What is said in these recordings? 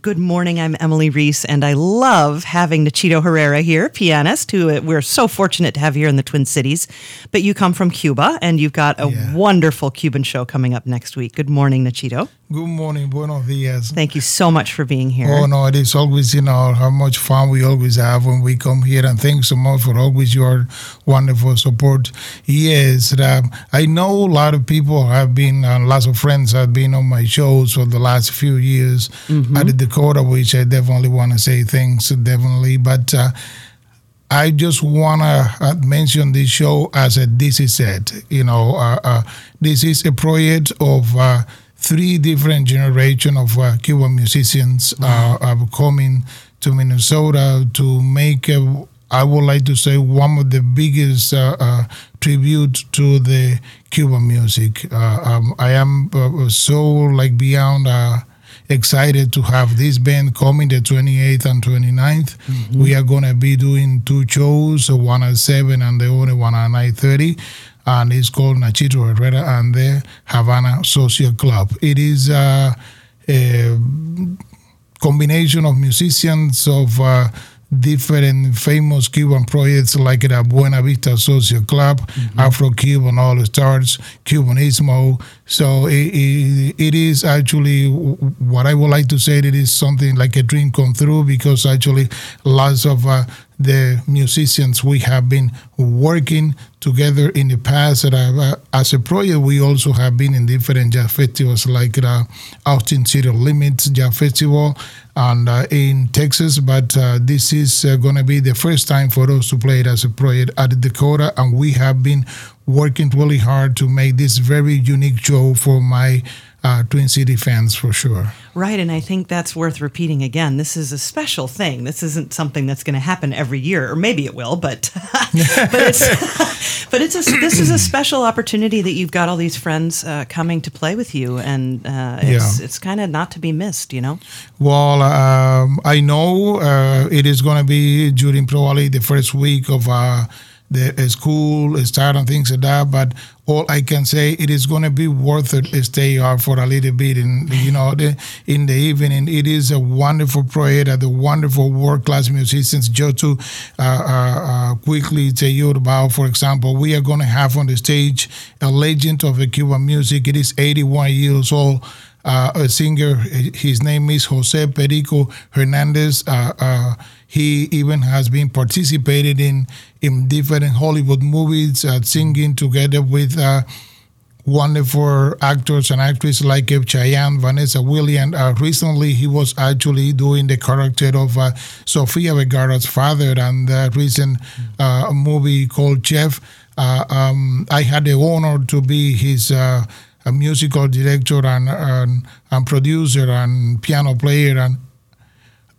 Good morning. I'm Emily Reese, and I love having Nachito Herrera here, pianist, who we're so fortunate to have here in the Twin Cities. But you come from Cuba, and you've got a Yeah. wonderful Cuban show coming up next week. Good morning, Nachito. Good morning, buenos dias. Thank you so much for being here. Oh no, it is always you know how much fun we always have when we come here, and thanks so much for always your wonderful support. Yes, um, I know a lot of people have been, uh, lots of friends have been on my shows for the last few years at the Dakota, which I definitely want to say thanks, definitely. But uh, I just want to uh, mention this show as a this is it. You know, uh, uh, this is a project of uh, three different generation of uh, Cuban musicians uh, are coming to Minnesota to make, a, I would like to say, one of the biggest uh, uh, tribute to the Cuban music. Uh, um, I am uh, so like beyond. Uh, excited to have this band coming the 28th and 29th. We are going to be doing two shows, one at 7 and the other one at 9.30. And it's called Nachito Herrera and the Havana Social Club. It is uh, a combination of musicians of uh, different famous Cuban projects like the Buena Vista Social Club, Afro Cuban All Stars, Cubanismo. So it, it, it is actually what I would like to say. It is something like a dream come true because actually lots of uh, the musicians we have been working together in the past. Uh, as a project, we also have been in different jazz festivals like the Austin City Limits Jazz Festival and uh, in Texas. But uh, this is uh, going to be the first time for us to play it as a project at Dakota, and we have been working really hard to make this very unique show for my uh, Twin City fans for sure. Right, and I think that's worth repeating again. This is a special thing. This isn't something that's going to happen every year, or maybe it will, but but it's but it's a, this is a special opportunity that you've got all these friends uh, coming to play with you, and uh, it's Yeah. it's kind of not to be missed, you know. Well, um, I know uh, it is going to be during probably the first week of uh, the uh, school start and things like that. But all I can say, it is going to be worth it stay out for a little bit. And you know, the, in the evening, it is a wonderful project. at The wonderful world class musicians. Just to uh, uh, uh, quickly tell you about, for example, we are going to have on the stage a legend of the Cuban music. It is 81 years old uh, a singer. His name is Jose Perico Hernandez. He even has been participated in in different Hollywood movies, uh, singing together with uh, wonderful actors and actresses like Eve Chayanne, Vanessa Williams. Uh, recently, he was actually doing the character of uh, Sofia Vergara's father and the recent uh, movie called Chef. Uh, um, I had the honor to be his uh, musical director and, and, and producer and piano player and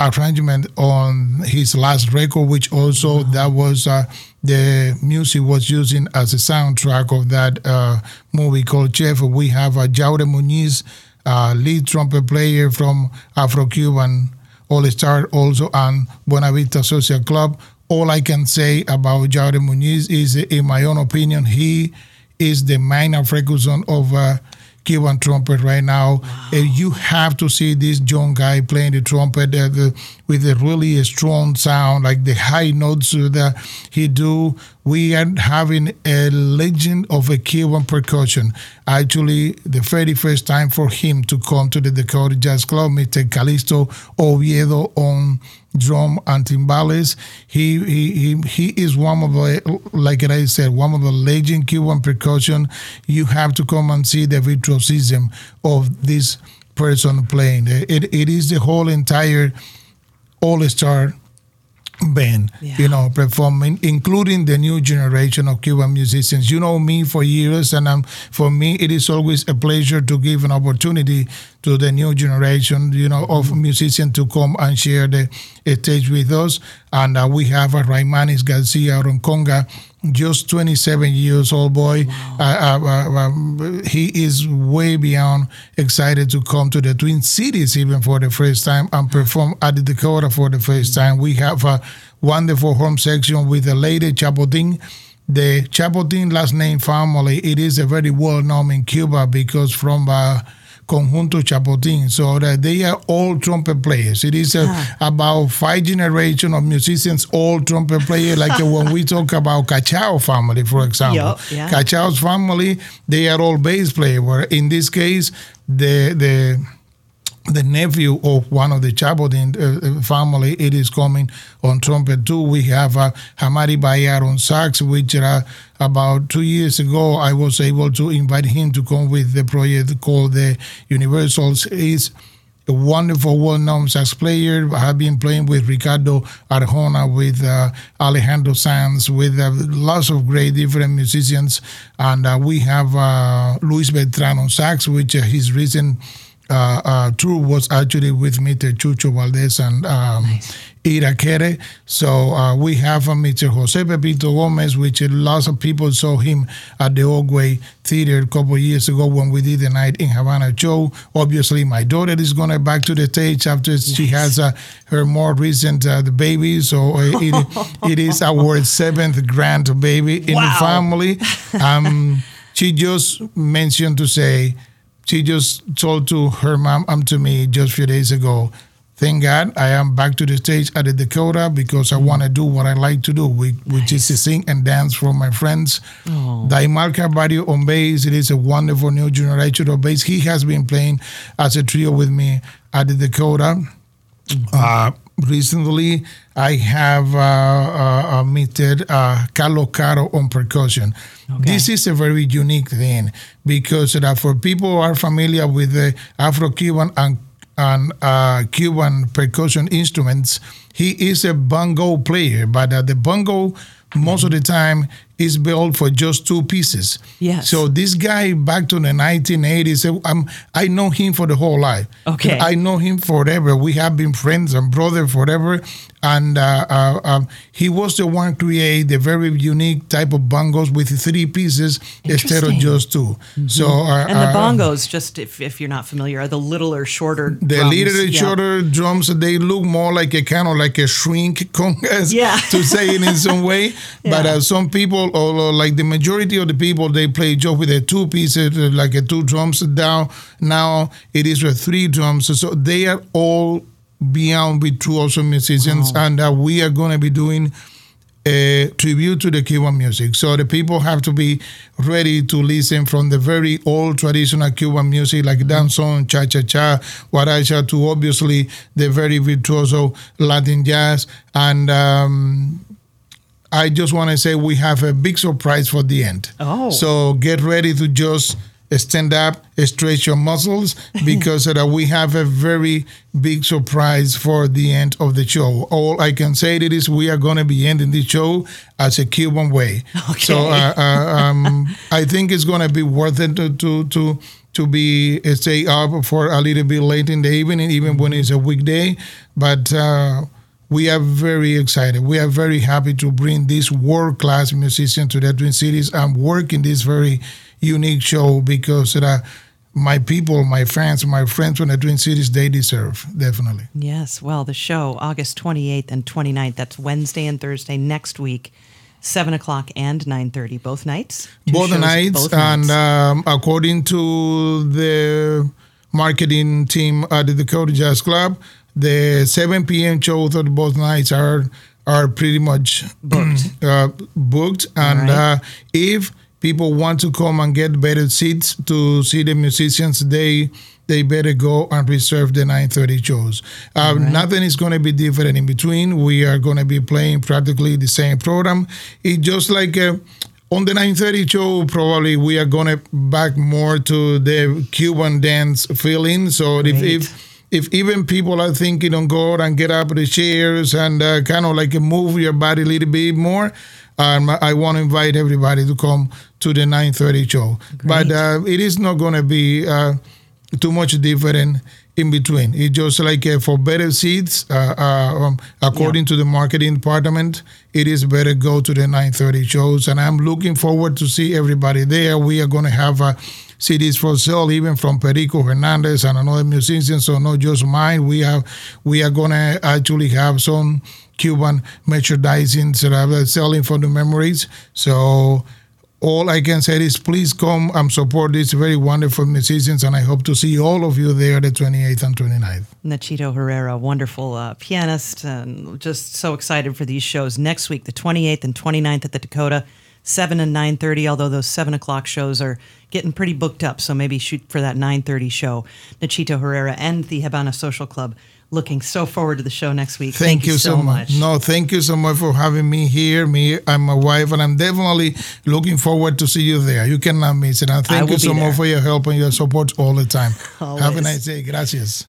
arrangement on his last record, which also that was uh, the music was using as a soundtrack of that uh, movie called Chef. We have uh, Yaure Muniz, uh, lead trumpet player from Afro Cuban All Star, also and Buena Vista Social Club. All I can say about Yaure Muniz is, in my own opinion, he is the Maynard Ferguson of uh, Cuban trumpet right now. Uh, you have to see this young guy playing the trumpet uh, the, with a really strong sound, like the high notes that he do. We are having a legend of a Cuban percussion. Actually, the very first time for him to come to the Dakota Jazz Club, Mr. Calixto Oviedo on drum and timbales. He he he, he is one of the like I said, one of the legend Cuban percussion. You have to come and see the virtuosism of this person playing. It it is the whole entire all star band, Yeah. you know, performing, including the new generation of Cuban musicians. You know me for years, and um, for me, it is always a pleasure to give an opportunity to the new generation, you know, of musicians to come and share the stage with us. And uh, we have a Raimanis Garcia Ronconga, just 27 years old boy. Uh, uh, uh, um, he is way beyond excited to come to the Twin Cities even for the first time and perform at the Dakota for the first time. We have a wonderful home section with the lady Chapotin. The Chapotin last name family, it is a very well known in Cuba because from uh, Conjunto Chapotín. So that they are all trumpet players. It is uh, about five generation of musicians, all trumpet players. Like uh, when we talk about Cachao family, for example, Yup, yeah. Cachao's family, they are all bass players. Where in this case, the the the nephew of one of the Chapotin uh, family, it is coming on trumpet too. We have uh, Hamari Bayar on sax, which uh, about two years ago I was able to invite him to come with the project called the Universals. He's a wonderful, well-known sax player. I have been playing with Ricardo Arjona, with uh, Alejandro Sanz, with uh, lots of great different musicians, and uh, we have uh, Luis Beltran on sax, which uh, his recent uh, uh, tour was actually with Mr. Chucho Valdés and um, Irakere. So uh, we have uh, Mr. Jose Pepito Gomez, which lots of people saw him at the Ordway Theater a couple years ago when we did the Night in Havana show. Obviously, my daughter is going back to the stage after she has uh, her more recent uh, the baby. So it, it is our seventh grand baby in the family. Um, she just mentioned to say, she just told to her mom and to me just a few days ago, thank God I am back to the stage at the Dakota because I want to do what I like to do, which, which is to sing and dance for my friends. Daimar Carvalho on bass, it is a wonderful new generation of bass. He has been playing as a trio with me at the Dakota. Uh, recently, I have uh, uh, uh, meted uh, Carlos Caro on percussion. This is a very unique thing because uh, for people who are familiar with the Afro-Cuban and, and uh, Cuban percussion instruments, he is a bongo player, but uh, the bongo most of the time is built for just two pieces. Yes. So this guy back to the 1980s, um, I know him for the whole life. Okay. I know him forever. We have been friends and brother forever. And uh, uh, um, he was the one create the very unique type of bongos with three pieces instead of just 2 So uh, And the uh, bongos, just if, if you're not familiar, are the littler, shorter. the drums. little Yeah. shorter drums, they look more like a kind of like a shrink congas, Yeah. to say it in some way. But Yeah. uh, some people, or like the majority of the people, they play just with a two pieces, uh, like a two drums down. Now it is with three drums. So they are all beyond virtuoso musicians, and uh, we are going to be doing a tribute to the Cuban music. So the people have to be ready to listen from the very old traditional Cuban music like danzón, cha cha cha, guaracha, to obviously the very virtuoso Latin jazz. And um, I just want to say we have a big surprise for the end. Oh. So get ready to just stand up, stretch your muscles, because uh, we have a very big surprise for the end of the show. All I can say it is we are going to be ending the show as a Cuban way. Okay. So uh, uh, um, I think it's going to be worth it to to to, to be uh, stay up for a little bit late in the evening, even when it's a weekday. But uh, we are very excited. We are very happy to bring this world class musician to the Twin Cities and work in this very unique show because uh, my people, my fans, my friends from the Twin Cities, they deserve definitely. Yes. Well, the show, August 28th and 29th, that's Wednesday and Thursday next week, 7 o'clock and 9.30, both nights? Both shows, nights, both and um, according to the marketing team at the Dakota Jazz Club, the 7 p.m. shows of both nights are are pretty much Booked. uh, booked. And right. uh, if people want to come and get better seats to see the musicians, they they better go and reserve the 9:30 shows. Uh, Nothing is going to be different in between. We are going to be playing practically the same program. It just like. Uh, on the 9:30 show, probably we are gonna back more to the Cuban dance feeling. So if, if if even people are thinking on go out and get up the chairs and uh, kind of like move your body a little bit more, um, I want to invite everybody to come to the 9:30 show. But uh, it is not going to be uh, too much different in between. It's just like uh, for better seats, uh, uh, um, according to the marketing department, it is better go to the 9:30 shows. And I'm looking forward to see everybody there. We are going to have. Uh, CDs for sale, even from Perico Hernandez and another musician. So not just mine. We have we are gonna actually have some Cuban merchandising that selling for the memories. So all I can say is please come and support these very wonderful musicians, and I hope to see all of you there the 28th and 29th. Nachito Herrera, wonderful uh, pianist, and just so excited for these shows next week, the 28th and 29th at the Dakota. 7 and 9.30 although those 7 o'clock shows are getting pretty booked up so maybe shoot for that 9.30 show nachito herrera and the habana social club looking so forward to the show next week. Thank, thank you, you, so much. much. No, thank you so much for having me here. Me, I'm my wife, and I'm definitely looking forward to see you there. You cannot miss it. And thank you so much for your help and your support all the time. Always. Have a nice day. Gracias.